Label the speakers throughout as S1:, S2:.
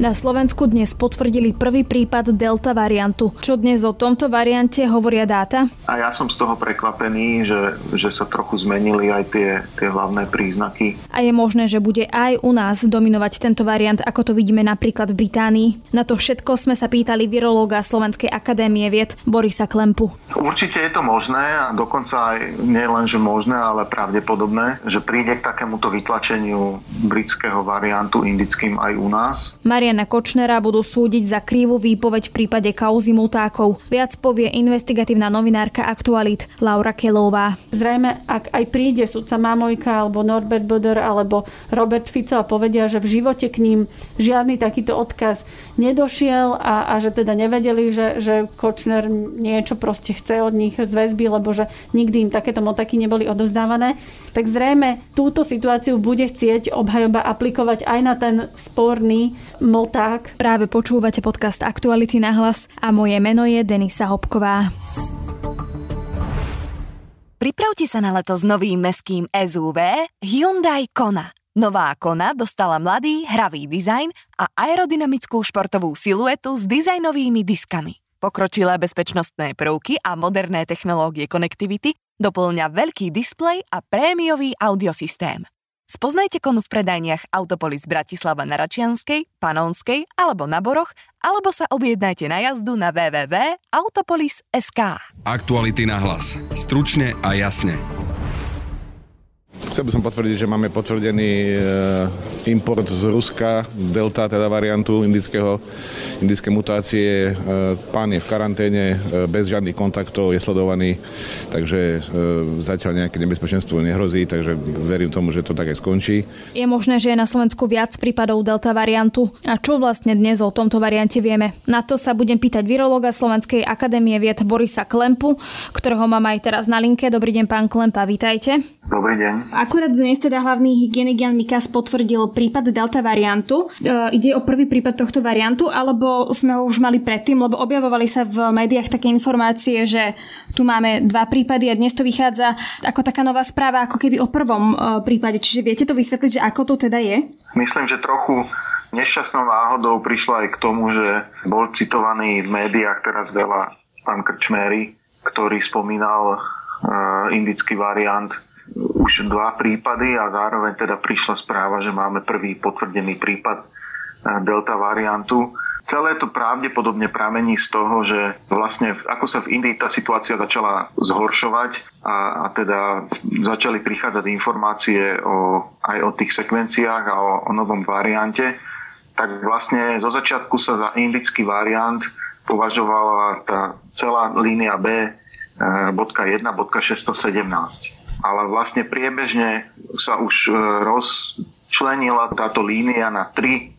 S1: Na Slovensku dnes potvrdili prvý prípad delta variantu. Čo dnes o tomto variante hovoria dáta?
S2: A ja som z toho prekvapený, že, že sa trochu zmenili aj tie, tie hlavné príznaky.
S1: A je možné, že bude aj u nás dominovať tento variant, ako to vidíme napríklad v Británii. Na to všetko sme sa pýtali virológa Slovenskej akadémie vied Borisa Klempu.
S2: Určite je to možné a dokonca aj nie len, že možné, ale pravdepodobné, že príde k takémuto vytlačeniu britského variantu indickým aj u nás.
S1: Maria Mariana Kočnera budú súdiť za krívú výpoveď v prípade kauzy mutákov. Viac povie investigatívna novinárka Aktualit Laura Kelová.
S3: Zrejme, ak aj príde sudca Mamojka alebo Norbert Boder alebo Robert Fico a povedia, že v živote k ním žiadny takýto odkaz nedošiel a, a že teda nevedeli, že, že Kočner niečo proste chce od nich z väzby, lebo že nikdy im takéto motaky neboli odozdávané, tak zrejme túto situáciu bude chcieť obhajoba aplikovať aj na ten sporný Moták.
S1: Práve počúvate podcast Aktuality na hlas a moje meno je Denisa Hopková.
S4: Pripravte sa na leto s novým meským SUV Hyundai Kona. Nová Kona dostala mladý, hravý dizajn a aerodynamickú športovú siluetu s dizajnovými diskami. Pokročilé bezpečnostné prvky a moderné technológie konektivity doplňa veľký displej a prémiový audiosystém. Spoznajte konu v predajniach Autopolis Bratislava na Račianskej, Panonskej alebo na Boroch, alebo sa objednajte na jazdu na www.autopolis.sk.
S5: Aktuality na hlas. Stručne a jasne.
S6: Chcel by som potvrdiť, že máme potvrdený e, import z Ruska, delta teda variantu indického, indické mutácie. E, pán je v karanténe, e, bez žiadnych kontaktov, je sledovaný, takže zatiaľ nejaké nebezpečenstvo nehrozí, takže verím tomu, že to tak aj skončí.
S1: Je možné, že je na Slovensku viac prípadov delta variantu. A čo vlastne dnes o tomto variante vieme? Na to sa budem pýtať virológa Slovenskej akadémie vied Borisa Klempu, ktorého mám aj teraz na linke. Dobrý deň, pán Klempa, vítajte.
S2: Dobrý deň.
S1: Akurát dnes teda hlavný hygienik Jan Mikas potvrdil prípad delta variantu. E, ide o prvý prípad tohto variantu, alebo sme ho už mali predtým, lebo objavovali sa v médiách také informácie, že tu máme dva prípady a dnes to vychádza ako taká nová správa, ako keby o prvom e, prípade. Čiže viete to vysvetliť, že ako to teda je?
S2: Myslím, že trochu nešťastnou náhodou prišlo aj k tomu, že bol citovaný v médiách teraz veľa pán Krčméry, ktorý spomínal uh, indický variant už dva prípady a zároveň teda prišla správa, že máme prvý potvrdený prípad eh, delta variantu. Celé to pravdepodobne pramení z toho, že vlastne ako sa v Indii tá situácia začala zhoršovať a, a teda začali prichádzať informácie o, aj o tých sekvenciách a o, o novom variante, tak vlastne zo začiatku sa za indický variant považovala tá celá línia B .1.617 eh, ale vlastne priebežne sa už e, rozčlenila táto línia na tri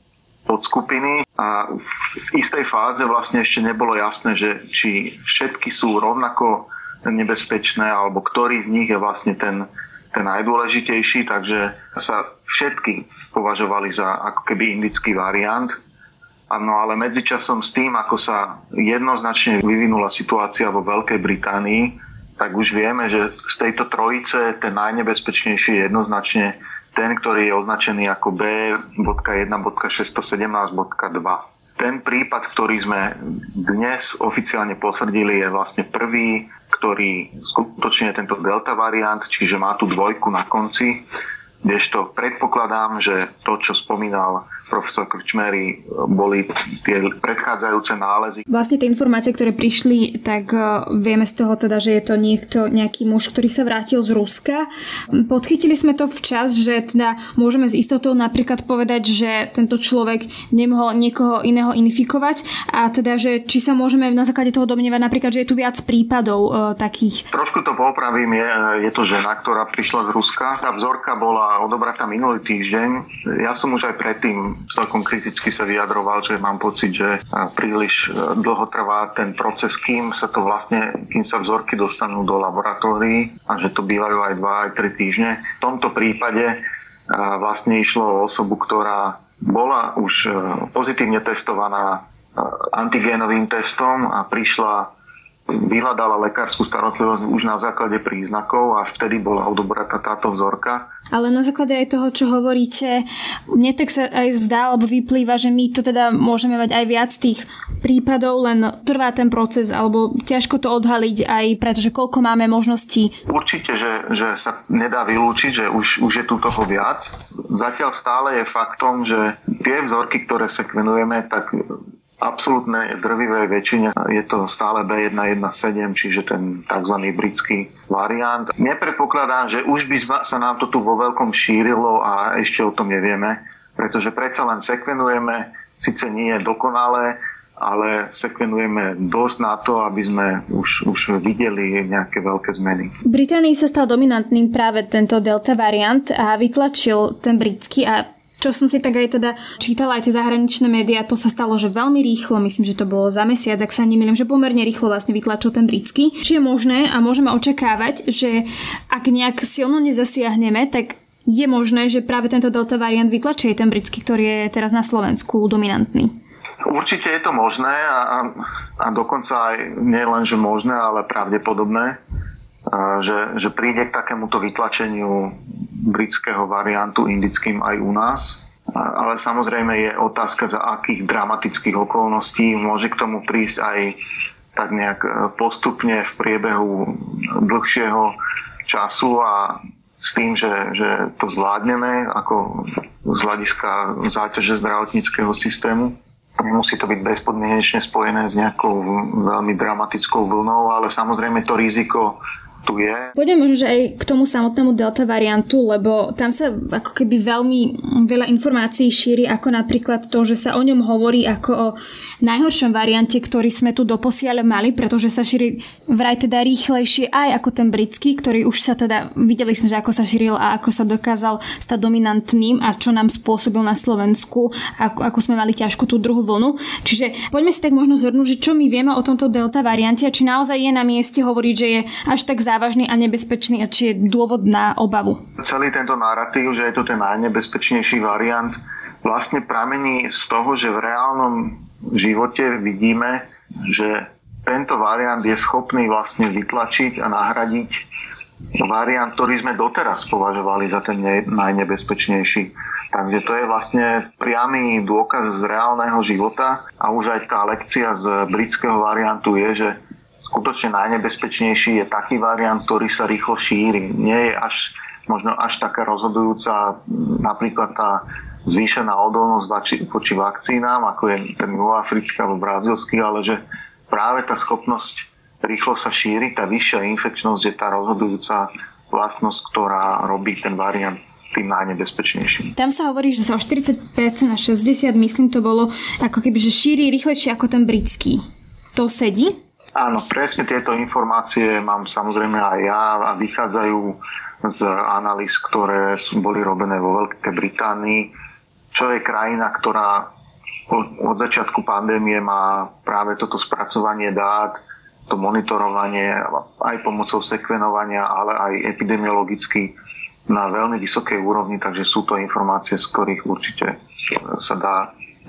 S2: podskupiny a v istej fáze vlastne ešte nebolo jasné, že či všetky sú rovnako nebezpečné alebo ktorý z nich je vlastne ten, ten najdôležitejší, takže sa všetky považovali za ako keby indický variant. No ale medzičasom s tým, ako sa jednoznačne vyvinula situácia vo Veľkej Británii, tak už vieme, že z tejto trojice ten najnebezpečnejší je jednoznačne ten, ktorý je označený ako B.1.617.2. Ten prípad, ktorý sme dnes oficiálne potvrdili, je vlastne prvý, ktorý skutočne je tento delta variant, čiže má tu dvojku na konci, kdežto predpokladám, že to, čo spomínal profesor Krčmery, boli tie predchádzajúce nálezy.
S1: Vlastne tie informácie, ktoré prišli, tak e, vieme z toho teda, že je to niekto, nejaký muž, ktorý sa vrátil z Ruska. Podchytili sme to včas, že teda môžeme s istotou napríklad povedať, že tento človek nemohol niekoho iného infikovať a teda, že či sa môžeme na základe toho domnievať napríklad, že je tu viac prípadov e, takých.
S2: Trošku to popravím, je, je to žena, ktorá prišla z Ruska. Tá vzorka bola odobratá minulý týždeň. Ja som už aj predtým celkom kriticky sa vyjadroval, že mám pocit, že príliš e, dlho trvá ten proces, kým sa to vlastne, kým sa vzorky dostanú do laboratórií a že to bývajú aj dva, aj tri týždne. V tomto prípade vlastne išlo o osobu, ktorá bola už e, pozitívne testovaná e, antigénovým testom a prišla vyhľadala lekárskú starostlivosť už na základe príznakov a vtedy bola odobratá táto vzorka.
S1: Ale na základe aj toho, čo hovoríte, mne tak sa aj zdá, alebo vyplýva, že my to teda môžeme mať aj viac tých prípadov, len trvá ten proces, alebo ťažko to odhaliť aj, pretože koľko máme možností.
S2: Určite, že, že sa nedá vylúčiť, že už, už je tu toho viac. Zatiaľ stále je faktom, že tie vzorky, ktoré sekvenujeme, tak absolútne drvivej väčšine je to stále B117, čiže ten tzv. britský variant. Nepredpokladám, že už by sa nám to tu vo veľkom šírilo a ešte o tom nevieme, pretože predsa len sekvenujeme, síce nie je dokonalé, ale sekvenujeme dosť na to, aby sme už, už videli nejaké veľké zmeny.
S1: V Británii sa stal dominantným práve tento delta variant a vytlačil ten britský a čo som si tak aj teda čítala aj tie zahraničné médiá, to sa stalo, že veľmi rýchlo, myslím, že to bolo za mesiac, ak sa nemýlim, že pomerne rýchlo vlastne vytlačil ten britský. Či je možné a môžeme očakávať, že ak nejak silno nezasiahneme, tak je možné, že práve tento delta variant vytlačí ten britský, ktorý je teraz na Slovensku dominantný.
S2: Určite je to možné a, a, a dokonca aj nie len, že možné, ale pravdepodobné, že, že príde k takémuto vytlačeniu britského variantu indickým aj u nás. Ale samozrejme je otázka, za akých dramatických okolností môže k tomu prísť aj tak nejak e, postupne v priebehu dlhšieho času a s tým, že, že to zvládneme ako z hľadiska záťaže zdravotníckého systému. Nemusí to byť bezpodmienečne spojené s nejakou veľmi dramatickou vlnou, ale samozrejme to riziko tu.
S1: Poďme možno, že aj k tomu samotnému delta variantu, lebo tam sa ako keby veľmi veľa informácií šíri, ako napríklad to, že sa o ňom hovorí ako o najhoršom variante, ktorý sme tu doposiaľ mali, pretože sa šíri vraj teda rýchlejšie aj ako ten britský, ktorý už sa teda, videli sme, že ako sa šíril a ako sa dokázal stať dominantným a čo nám spôsobil na Slovensku, ako, ako sme mali ťažkú tú druhú vlnu. Čiže poďme si tak možno zhrnúť, že čo my vieme o tomto delta variante a či naozaj je na mieste hovoriť, že je až tak závažný a nebezpečný a či je dôvod na obavu?
S2: Celý tento narratív, že je to ten najnebezpečnejší variant, vlastne pramení z toho, že v reálnom živote vidíme, že tento variant je schopný vlastne vytlačiť a nahradiť variant, ktorý sme doteraz považovali za ten najnebezpečnejší. Takže to je vlastne priamy dôkaz z reálneho života a už aj tá lekcia z britského variantu je, že skutočne najnebezpečnejší je taký variant, ktorý sa rýchlo šíri. Nie je až možno až taká rozhodujúca napríklad tá zvýšená odolnosť voči, vakcínám, ako je ten juhoafrický alebo brazilský, ale že práve tá schopnosť rýchlo sa šíri, tá vyššia infekčnosť je tá rozhodujúca vlastnosť, ktorá robí ten variant tým najnebezpečnejším.
S1: Tam sa hovorí, že zo 40% na 60, myslím to bolo, ako keby, že šíri rýchlejšie ako ten britský. To sedí?
S2: Áno, presne tieto informácie mám samozrejme aj ja a vychádzajú z analýz, ktoré boli robené vo Veľkej Británii, čo je krajina, ktorá od začiatku pandémie má práve toto spracovanie dát, to monitorovanie aj pomocou sekvenovania, ale aj epidemiologicky na veľmi vysokej úrovni, takže sú to informácie, z ktorých určite sa dá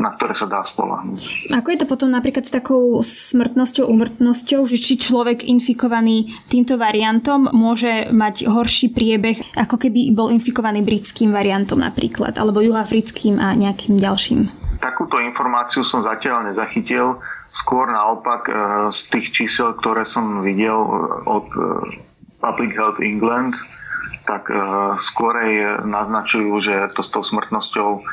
S2: na ktoré sa dá spolahnuť.
S1: Ako je to potom napríklad s takou smrtnosťou, umrtnosťou, že či človek infikovaný týmto variantom môže mať horší priebeh, ako keby bol infikovaný britským variantom napríklad, alebo juhafrickým a nejakým ďalším?
S2: Takúto informáciu som zatiaľ nezachytil. Skôr naopak e, z tých čísel, ktoré som videl e, od e, Public Health England, tak skorej naznačujú, že to s tou smrtnosťou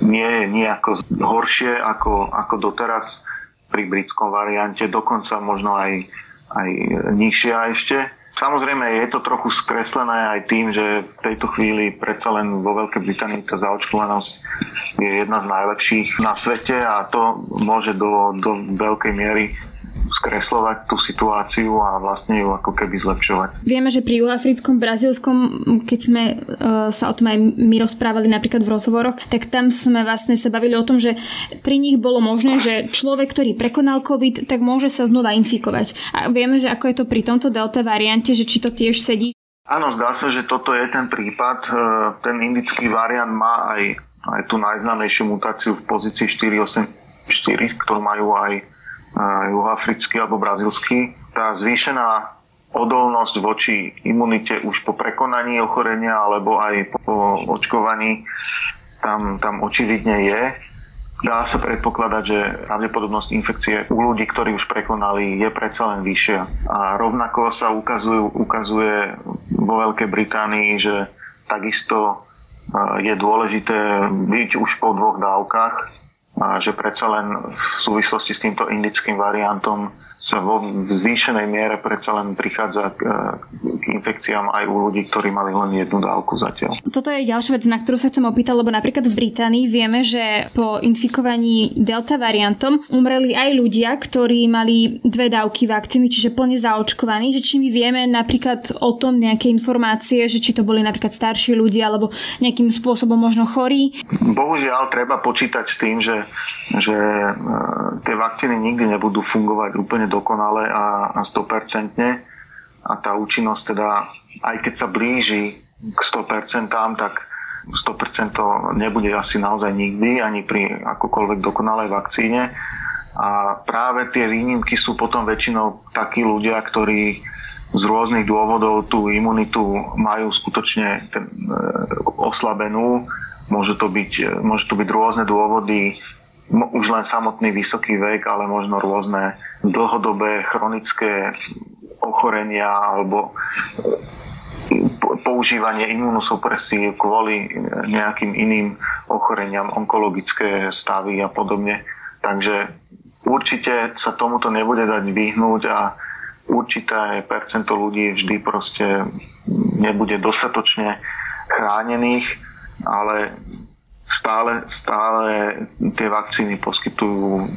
S2: nie je nejako horšie ako, ako doteraz pri britskom variante, dokonca možno aj, aj nižšia ešte. Samozrejme je to trochu skreslené aj tým, že v tejto chvíli predsa len vo Veľkej Británii tá zaočkovanosť je jedna z najlepších na svete a to môže do, do veľkej miery skreslovať tú situáciu a vlastne ju ako keby zlepšovať.
S1: Vieme, že pri juhoafrickom, brazílskom, keď sme uh, sa o tom aj my rozprávali napríklad v rozhovoroch, tak tam sme vlastne sa bavili o tom, že pri nich bolo možné, že človek, ktorý prekonal COVID, tak môže sa znova infikovať. A vieme, že ako je to pri tomto delta variante, že či to tiež sedí.
S2: Áno, zdá sa, že toto je ten prípad. E, ten indický variant má aj, aj tú najznámejšiu mutáciu v pozícii 484, ktorú majú aj juhoafrický alebo brazilský tá zvýšená odolnosť voči imunite už po prekonaní ochorenia alebo aj po očkovaní tam, tam očividne je. Dá sa predpokladať, že pravdepodobnosť infekcie u ľudí, ktorí už prekonali, je predsa len vyššia. A rovnako sa ukazujú, ukazuje vo Veľkej Británii, že takisto je dôležité byť už po dvoch dávkach a že predsa len v súvislosti s týmto indickým variantom sa vo zvýšenej miere predsa len prichádza k, e, k infekciám aj u ľudí, ktorí mali len jednu dávku zatiaľ.
S1: Toto je ďalšia vec, na ktorú sa chcem opýtať, lebo napríklad v Británii vieme, že po infikovaní delta variantom umreli aj ľudia, ktorí mali dve dávky vakcíny, čiže plne zaočkovaní, že či my vieme napríklad o tom nejaké informácie, že či to boli napríklad starší ľudia alebo nejakým spôsobom možno chorí.
S2: Bohužiaľ treba počítať s tým, že, že e, tie vakcíny nikdy nebudú fungovať úplne dokonale a, a 100%. A tá účinnosť teda, aj keď sa blíži k 100%, tak 100% to nebude asi naozaj nikdy, ani pri akokoľvek dokonalej vakcíne. A práve tie výnimky sú potom väčšinou takí ľudia, ktorí z rôznych dôvodov tú imunitu majú skutočne e, oslabenú. Môže to, byť, môže to byť rôzne dôvody, už len samotný vysoký vek, ale možno rôzne dlhodobé chronické ochorenia alebo používanie imunosupresí kvôli nejakým iným ochoreniam, onkologické stavy a podobne. Takže určite sa tomuto nebude dať vyhnúť a určité percento ľudí vždy proste nebude dostatočne chránených, ale stále, stále tie vakcíny poskytujú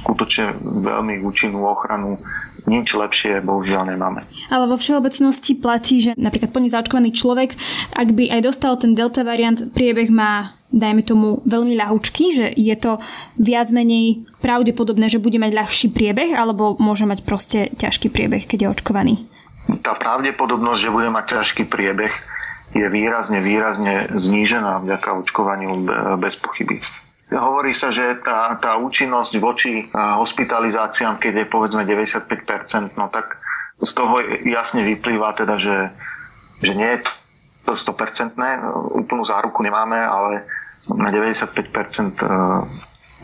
S2: skutočne veľmi účinnú ochranu. Nič lepšie bohužiaľ nemáme.
S1: Ale vo všeobecnosti platí, že napríklad plne zaočkovaný človek, ak by aj dostal ten delta variant, priebeh má dajme tomu veľmi ľahučky, že je to viac menej pravdepodobné, že bude mať ľahší priebeh, alebo môže mať proste ťažký priebeh, keď je očkovaný?
S2: Tá pravdepodobnosť, že bude mať ťažký priebeh, je výrazne, výrazne znížená vďaka očkovaniu bez pochyby. Hovorí sa, že tá, tá účinnosť voči hospitalizáciám, keď je povedzme 95%, no tak z toho jasne vyplýva teda, že, že nie je to 100%, úplnú záruku nemáme, ale na 95%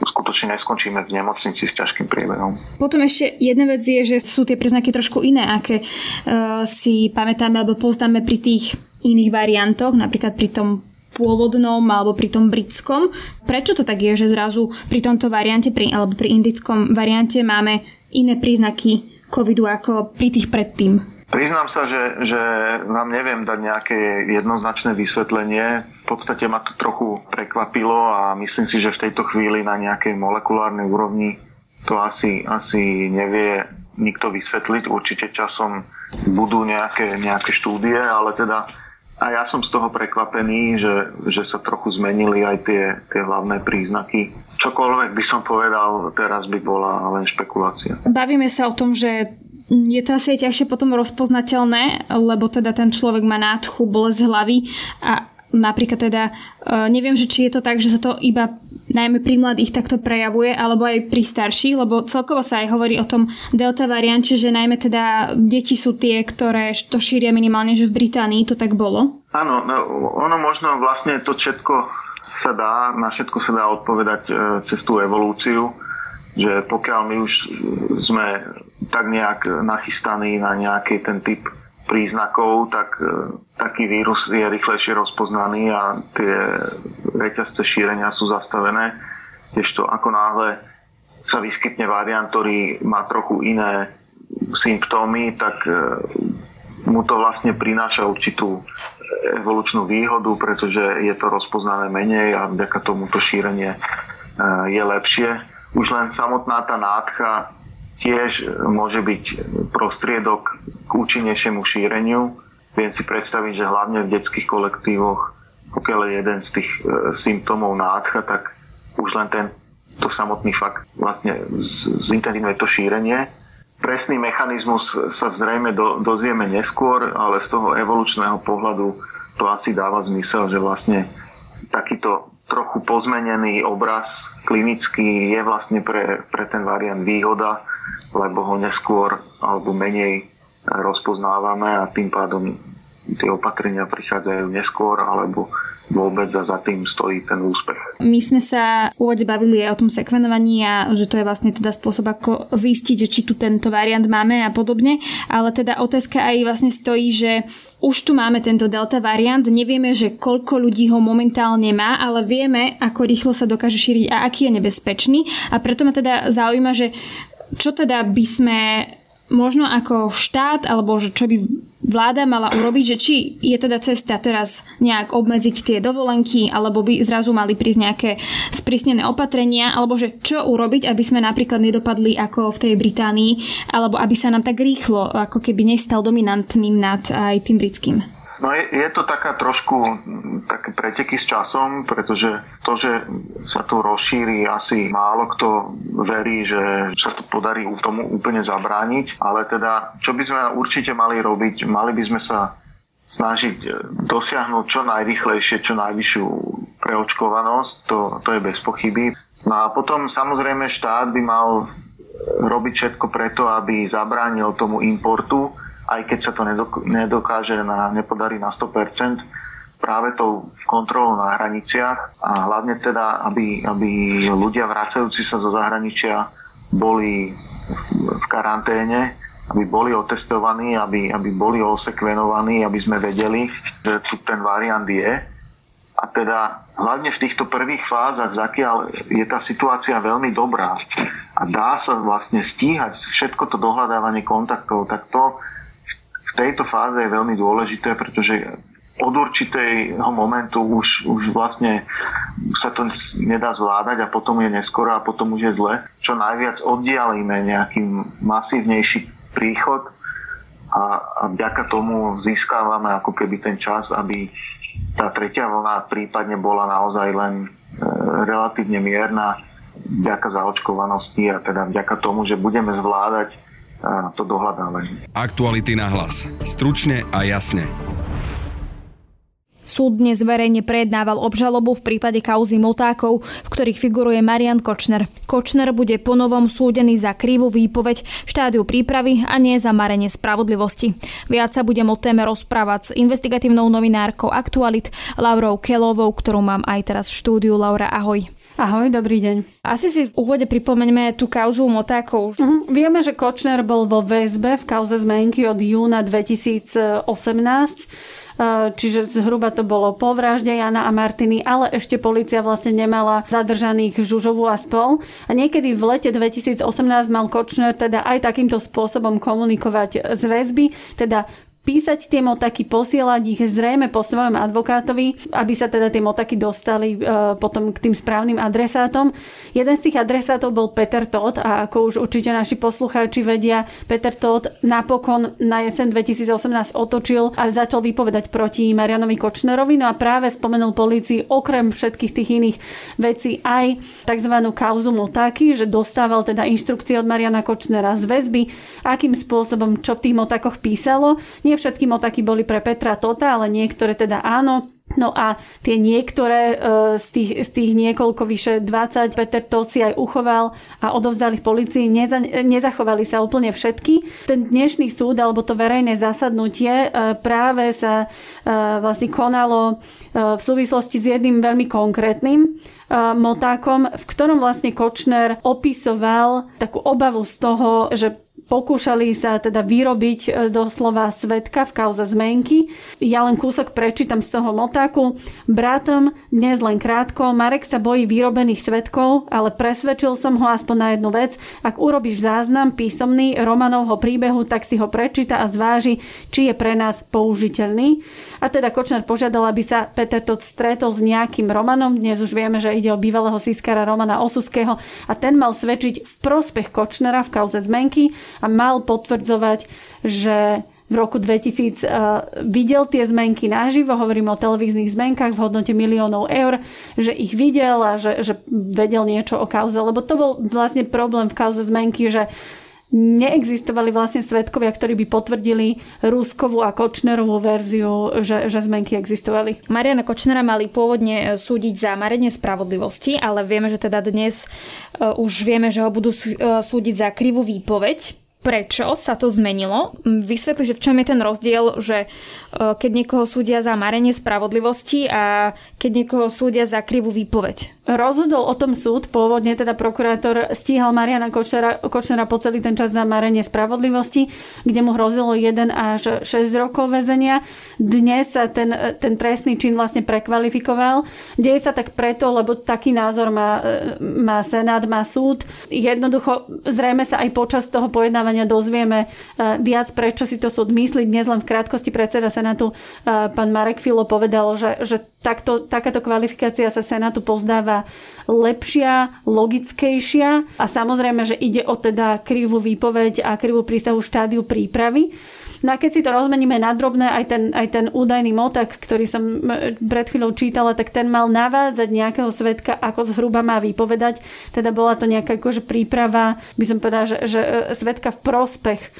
S2: skutočne neskončíme v nemocnici s ťažkým priebehom.
S1: Potom ešte jedna vec je, že sú tie príznaky trošku iné, aké uh, si pamätáme alebo poznáme pri tých iných variantoch, napríklad pri tom pôvodnom alebo pri tom britskom. Prečo to tak je, že zrazu pri tomto variante pri, alebo pri indickom variante máme iné príznaky covidu ako pri tých predtým?
S2: Priznám sa, že, že vám neviem dať nejaké jednoznačné vysvetlenie. V podstate ma to trochu prekvapilo a myslím si, že v tejto chvíli na nejakej molekulárnej úrovni to asi, asi nevie nikto vysvetliť. Určite časom budú nejaké, nejaké štúdie, ale teda a ja som z toho prekvapený, že, že sa trochu zmenili aj tie, tie hlavné príznaky. Čokoľvek by som povedal, teraz by bola len špekulácia.
S1: Bavíme sa o tom, že je to asi ťažšie potom rozpoznateľné, lebo teda ten človek má nádchu, bolesť hlavy a napríklad teda e, neviem, že či je to tak, že sa to iba najmä pri mladých takto prejavuje, alebo aj pri starších, lebo celkovo sa aj hovorí o tom delta variante, že najmä teda deti sú tie, ktoré to šíria minimálne, že v Británii to tak bolo.
S2: Áno, no, ono možno vlastne to všetko sa dá, na všetko sa dá odpovedať e, cez tú evolúciu, že pokiaľ my už sme tak nejak nachystaní na nejaký ten typ príznakov, tak e, taký vírus je rýchlejšie rozpoznaný a tie reťazce šírenia sú zastavené. Kdežto ako náhle sa vyskytne variant, ktorý má trochu iné symptómy, tak e, mu to vlastne prináša určitú evolučnú výhodu, pretože je to rozpoznané menej a vďaka tomu to šírenie e, je lepšie. Už len samotná tá nádcha tiež môže byť prostriedok k účinnejšiemu šíreniu. Viem si predstaviť, že hlavne v detských kolektívoch, pokiaľ je jeden z tých e, symptómov nádcha, tak už len ten to samotný fakt vlastne zintenzívne to šírenie. Presný mechanizmus sa zrejme do, dozvieme neskôr, ale z toho evolučného pohľadu to asi dáva zmysel, že vlastne takýto, trochu pozmenený obraz klinický je vlastne pre, pre ten variant výhoda, lebo ho neskôr alebo menej rozpoznávame a tým pádom tie opatrenia prichádzajú neskôr alebo vôbec a za tým stojí ten úspech.
S1: My sme sa v úvode bavili aj o tom sekvenovaní a že to je vlastne teda spôsob, ako zistiť, či tu tento variant máme a podobne, ale teda otázka aj vlastne stojí, že už tu máme tento delta variant, nevieme, že koľko ľudí ho momentálne má, ale vieme, ako rýchlo sa dokáže šíriť a aký je nebezpečný a preto ma teda zaujíma, že čo teda by sme možno ako štát, alebo že čo by vláda mala urobiť, že či je teda cesta teraz nejak obmedziť tie dovolenky, alebo by zrazu mali prísť nejaké sprísnené opatrenia, alebo že čo urobiť, aby sme napríklad nedopadli ako v tej Británii, alebo aby sa nám tak rýchlo, ako keby nestal dominantným nad aj tým britským.
S2: No je, je to taká trošku také preteky s časom, pretože to, že sa to rozšíri, asi málo kto verí, že sa to podarí tomu úplne zabrániť, ale teda, čo by sme určite mali robiť, mali by sme sa snažiť dosiahnuť čo najrychlejšie, čo najvyššiu preočkovanosť, to, to je bez pochyby. No a potom samozrejme štát by mal robiť všetko preto, aby zabránil tomu importu, aj keď sa to nedokáže, na, nepodarí na 100%, práve tou kontrolou na hraniciach a hlavne teda, aby, aby ľudia vracajúci sa zo zahraničia boli v karanténe, aby boli otestovaní, aby, aby boli osekvenovaní, aby sme vedeli, že tu ten variant je. A teda hlavne v týchto prvých fázach, zakiaľ je tá situácia veľmi dobrá a dá sa vlastne stíhať všetko to dohľadávanie kontaktov, tak to tejto fáze je veľmi dôležité, pretože od určitého momentu už, už vlastne sa to nedá zvládať a potom je neskoro a potom už je zle. Čo najviac oddialíme nejaký masívnejší príchod a, a vďaka tomu získávame ako keby ten čas, aby tá tretia vlna prípadne bola naozaj len e, relatívne mierna vďaka zaočkovanosti a teda vďaka tomu, že budeme zvládať to dohľadávanie.
S5: Aktuality na hlas. Stručne a jasne.
S1: Súd dnes verejne prejednával obžalobu v prípade kauzy motákov, v ktorých figuruje Marian Kočner. Kočner bude ponovom súdený za krivú výpoveď štádiu prípravy a nie za marenie spravodlivosti. Viac sa budem o téme rozprávať s investigatívnou novinárkou Aktualit Laurou Kelovou, ktorú mám aj teraz v štúdiu. Laura, ahoj.
S3: Ahoj, dobrý deň.
S1: Asi si v úvode pripomeňme tú kauzu motákov.
S3: Uh-huh. Vieme, že Kočner bol vo väzbe v kauze zmenky od júna 2018 e, čiže zhruba to bolo po vražde Jana a Martiny, ale ešte policia vlastne nemala zadržaných Žužovu a spol. A niekedy v lete 2018 mal Kočner teda aj takýmto spôsobom komunikovať z väzby, teda písať tie motaky, posielať ich zrejme po svojom advokátovi, aby sa teda tie motaky dostali e, potom k tým správnym adresátom. Jeden z tých adresátov bol Peter Todd a ako už určite naši poslucháči vedia, Peter Todd napokon na jesen 2018 otočil a začal vypovedať proti Marianovi Kočnerovi. No a práve spomenul polícii okrem všetkých tých iných vecí aj tzv. kauzu motáky, že dostával teda inštrukcie od Mariana Kočnera z väzby, akým spôsobom čo v tých motákoch písalo. Nie nie všetky motaky boli pre Petra Tota, ale niektoré teda áno. No a tie niektoré e, z tých, z tých niekoľko vyše 20 Peter Tot si aj uchoval a odovzdali policii. Neza, nezachovali sa úplne všetky. Ten dnešný súd alebo to verejné zasadnutie e, práve sa e, vlastne konalo v súvislosti s jedným veľmi konkrétnym motákom, v ktorom vlastne Kočner opisoval takú obavu z toho, že pokúšali sa teda vyrobiť e, doslova svetka v kauze zmenky. Ja len kúsok prečítam z toho motáku. Bratom, dnes len krátko, Marek sa bojí vyrobených svetkov, ale presvedčil som ho aspoň na jednu vec. Ak urobíš záznam písomný Romanovho príbehu, tak si ho prečíta a zváži, či je pre nás použiteľný. A teda Kočner požiadal, aby sa Peter Todt stretol s nejakým Romanom. Dnes už vieme, že ide o bývalého sískara Romana Osuského a ten mal svedčiť v prospech Kočnera v kauze zmenky a mal potvrdzovať, že v roku 2000 uh, eh, videl tie zmenky naživo, hovorím o televíznych zmenkách v hodnote miliónov eur, že ich videl a že, že vedel niečo o kauze, lebo to bol vlastne problém v kauze zmenky, že neexistovali vlastne svetkovia, ktorí by potvrdili Ruskovú a Kočnerovú verziu, že, že zmenky existovali.
S1: Mariana Kočnera mali pôvodne e, súdiť za marenie spravodlivosti, ale vieme, že teda dnes uh, už vieme, že ho budú súdiť za krivú výpoveď prečo sa to zmenilo. Vysvetli, že v čom je ten rozdiel, že keď niekoho súdia za marenie spravodlivosti a keď niekoho súdia za krivú výpoveď.
S3: Rozhodol o tom súd, pôvodne teda prokurátor stíhal Mariana Kočnera, po celý ten čas za marenie spravodlivosti, kde mu hrozilo 1 až 6 rokov väzenia. Dnes sa ten, ten trestný čin vlastne prekvalifikoval. Deje sa tak preto, lebo taký názor má, má Senát, má súd. Jednoducho, zrejme sa aj počas toho pojednávania dozvieme e, viac, prečo si to súd myslí. Dnes len v krátkosti predseda Senátu e, pán Marek Filo povedal, že, že takto, takáto kvalifikácia sa Senátu pozdáva lepšia, logickejšia a samozrejme, že ide o teda krivú výpoveď a krivú prísahu štádiu prípravy. No a keď si to rozmeníme na drobné, aj ten, aj ten údajný motak, ktorý som pred chvíľou čítala, tak ten mal navádzať nejakého svetka, ako zhruba má vypovedať. Teda bola to nejaká akože príprava, by som povedala, že, že e, svetka v prospech e,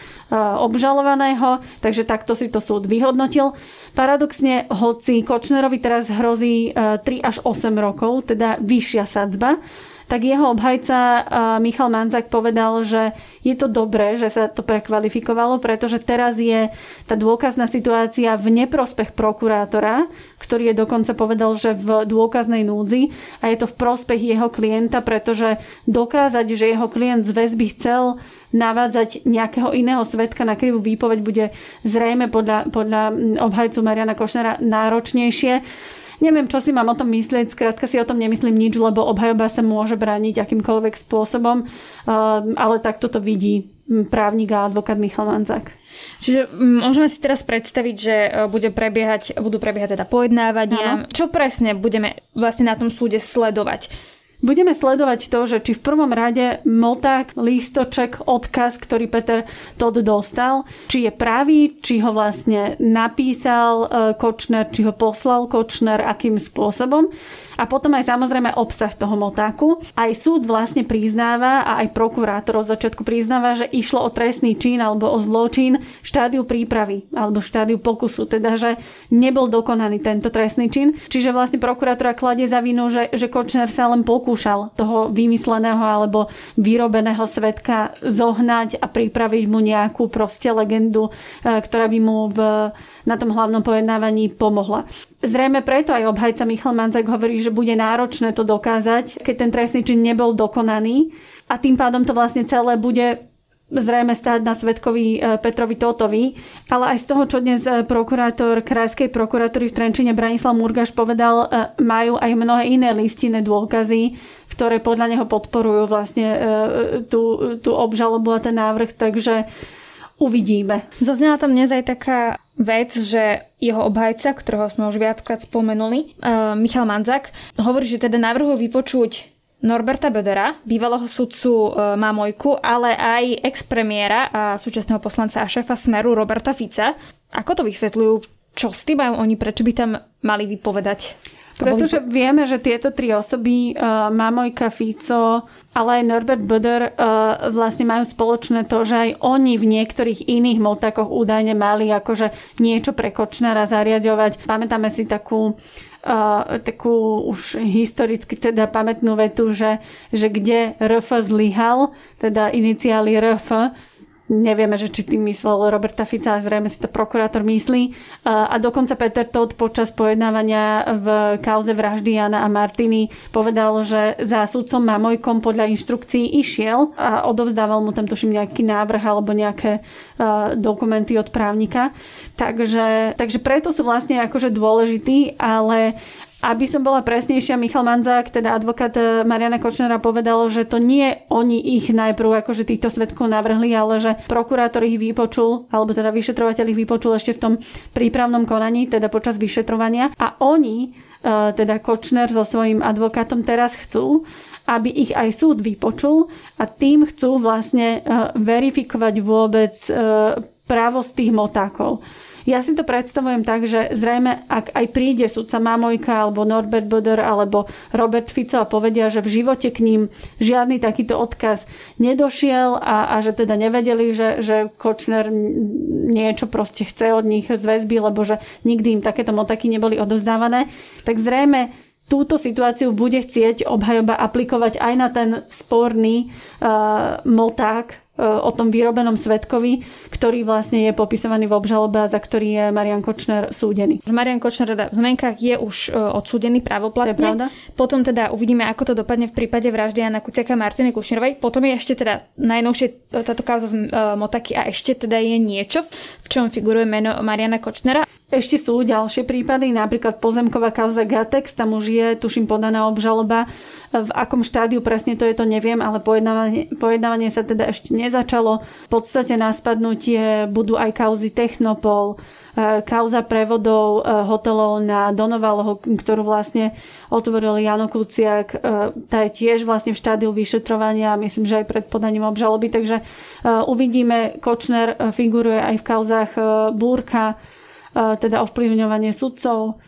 S3: obžalovaného, takže takto si to súd vyhodnotil. Paradoxne, hoci Kočnerovi teraz hrozí 3 e, až 8 rokov, teda vyššia sadzba, tak jeho obhajca Michal Manzak povedal, že je to dobré, že sa to prekvalifikovalo, pretože teraz je tá dôkazná situácia v neprospech prokurátora, ktorý je dokonca povedal, že v dôkaznej núdzi a je to v prospech jeho klienta, pretože dokázať, že jeho klient z väzby chcel navádzať nejakého iného svetka na krivú výpoveď bude zrejme podľa, podľa obhajcu Mariana Košnera náročnejšie. Neviem, čo si mám o tom myslieť, skrátka si o tom nemyslím nič, lebo obhajoba sa môže brániť akýmkoľvek spôsobom, um, ale takto to vidí právnik a advokát Michal Manzak.
S1: Čiže môžeme si teraz predstaviť, že e, bude prebiehať, budú prebiehať teda pojednávania. Ano. Čo presne budeme vlastne na tom súde sledovať?
S3: Budeme sledovať to, že či v prvom rade moták, lístoček, odkaz, ktorý Peter Todd dostal, či je pravý, či ho vlastne napísal e, Kočner, či ho poslal Kočner, akým spôsobom. A potom aj samozrejme obsah toho motáku. Aj súd vlastne priznáva a aj prokurátor od začiatku priznáva, že išlo o trestný čin alebo o zločin v štádiu prípravy alebo štádiu pokusu. Teda, že nebol dokonaný tento trestný čin. Čiže vlastne prokurátora kladie za vinu, že, že Kočner sa len pokúšal toho vymysleného alebo vyrobeného svetka zohnať a pripraviť mu nejakú proste legendu, e, ktorá by mu v, na tom hlavnom pojednávaní pomohla. Zrejme preto aj obhajca Michal Manzak hovorí, že bude náročné to dokázať, keď ten trestný čin nebol dokonaný. A tým pádom to vlastne celé bude zrejme stáť na svetkovi e, Petrovi Totovi, ale aj z toho, čo dnes e, prokurátor Krajskej prokuratúry v Trenčine Branislav Murgaš povedal, e, majú aj mnohé iné listinné dôkazy, ktoré podľa neho podporujú vlastne tú, tú obžalobu a ten návrh, takže uvidíme.
S1: Zaznela tam dnes aj taká vec, že jeho obhajca, ktorého sme už viackrát spomenuli, uh, Michal Manzak, hovorí, že teda navrhujú vypočuť Norberta Bedera, bývalého sudcu uh, Mamojku, ale aj ex-premiéra a súčasného poslanca a šéfa Smeru Roberta Fica. Ako to vysvetľujú? Čo s tým majú oni? Prečo by tam mali vypovedať?
S3: Pretože vieme, že tieto tri osoby, uh, Mamojka, Fico, ale aj Norbert Böder uh, vlastne majú spoločné to, že aj oni v niektorých iných motakoch údajne mali akože niečo pre Kočnara zariadovať. Pamätáme si takú Uh, takú už historicky teda pamätnú vetu, že, že kde RF zlyhal, teda iniciály RF, Nevieme, že či tým myslel Roberta Fica, ale zrejme si to prokurátor myslí. A dokonca Peter Todd počas pojednávania v kauze vraždy Jana a Martiny povedal, že za sudcom Mamojkom podľa inštrukcií išiel a odovzdával mu tam tuším nejaký návrh alebo nejaké dokumenty od právnika. Takže, takže preto sú vlastne akože dôležití, ale aby som bola presnejšia, Michal Manzák, teda advokát eh, Mariana Kočnera povedal, že to nie oni ich najprv akože týchto svetkov navrhli, ale že prokurátor ich vypočul, alebo teda vyšetrovateľ ich vypočul ešte v tom prípravnom konaní, teda počas vyšetrovania. A oni, eh, teda Kočner so svojím advokátom teraz chcú, aby ich aj súd vypočul a tým chcú vlastne eh, verifikovať vôbec právosť tých motákov. Ja si to predstavujem tak, že zrejme, ak aj príde sudca Mamojka alebo Norbert Boder alebo Robert Fico a povedia, že v živote k ním žiadny takýto odkaz nedošiel a, a že teda nevedeli, že, že Kočner niečo proste chce od nich z väzby, lebo že nikdy im takéto motaky neboli odozdávané, tak zrejme túto situáciu bude chcieť obhajoba aplikovať aj na ten sporný uh, moták o tom vyrobenom svetkovi, ktorý vlastne je popisovaný v obžalobe a za ktorý je Marian Kočner súdený.
S1: Marian Kočner teda v zmenkách je už e, odsúdený právoplatne.
S3: To je pravda.
S1: Potom teda uvidíme, ako to dopadne v prípade vraždy Jana Kuciaka Martiny Kušnerovej. Potom je ešte teda najnovšie táto kauza z Motaky a ešte teda je niečo, v čom figuruje meno Mariana Kočnera.
S3: Ešte sú ďalšie prípady, napríklad pozemková kauza Gatex, tam už je, tuším, podaná obžaloba. V akom štádiu presne to je, to neviem, ale pojednávanie, pojednávanie sa teda ešte nezačalo. V podstate na spadnutie budú aj kauzy Technopol, e, kauza prevodov e, hotelov na Donovaloho, ktorú vlastne otvoril Jano Kuciak. E, tá je tiež vlastne v štádiu vyšetrovania, myslím, že aj pred podaním obžaloby, takže uvidíme, Kočner figuruje aj v kauzách Búrka, teda ovplyvňovanie sudcov.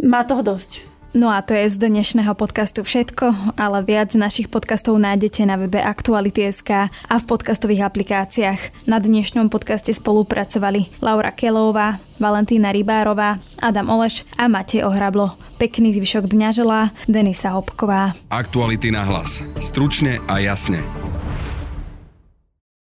S3: Má toho dosť.
S1: No a to je z dnešného podcastu všetko, ale viac našich podcastov nájdete na webe Aktuality.sk a v podcastových aplikáciách. Na dnešnom podcaste spolupracovali Laura Kelová, Valentína Rybárová, Adam Oleš a Matej Ohrablo. Pekný zvyšok dňa želá Denisa Hopková.
S5: Aktuality na hlas. Stručne a jasne.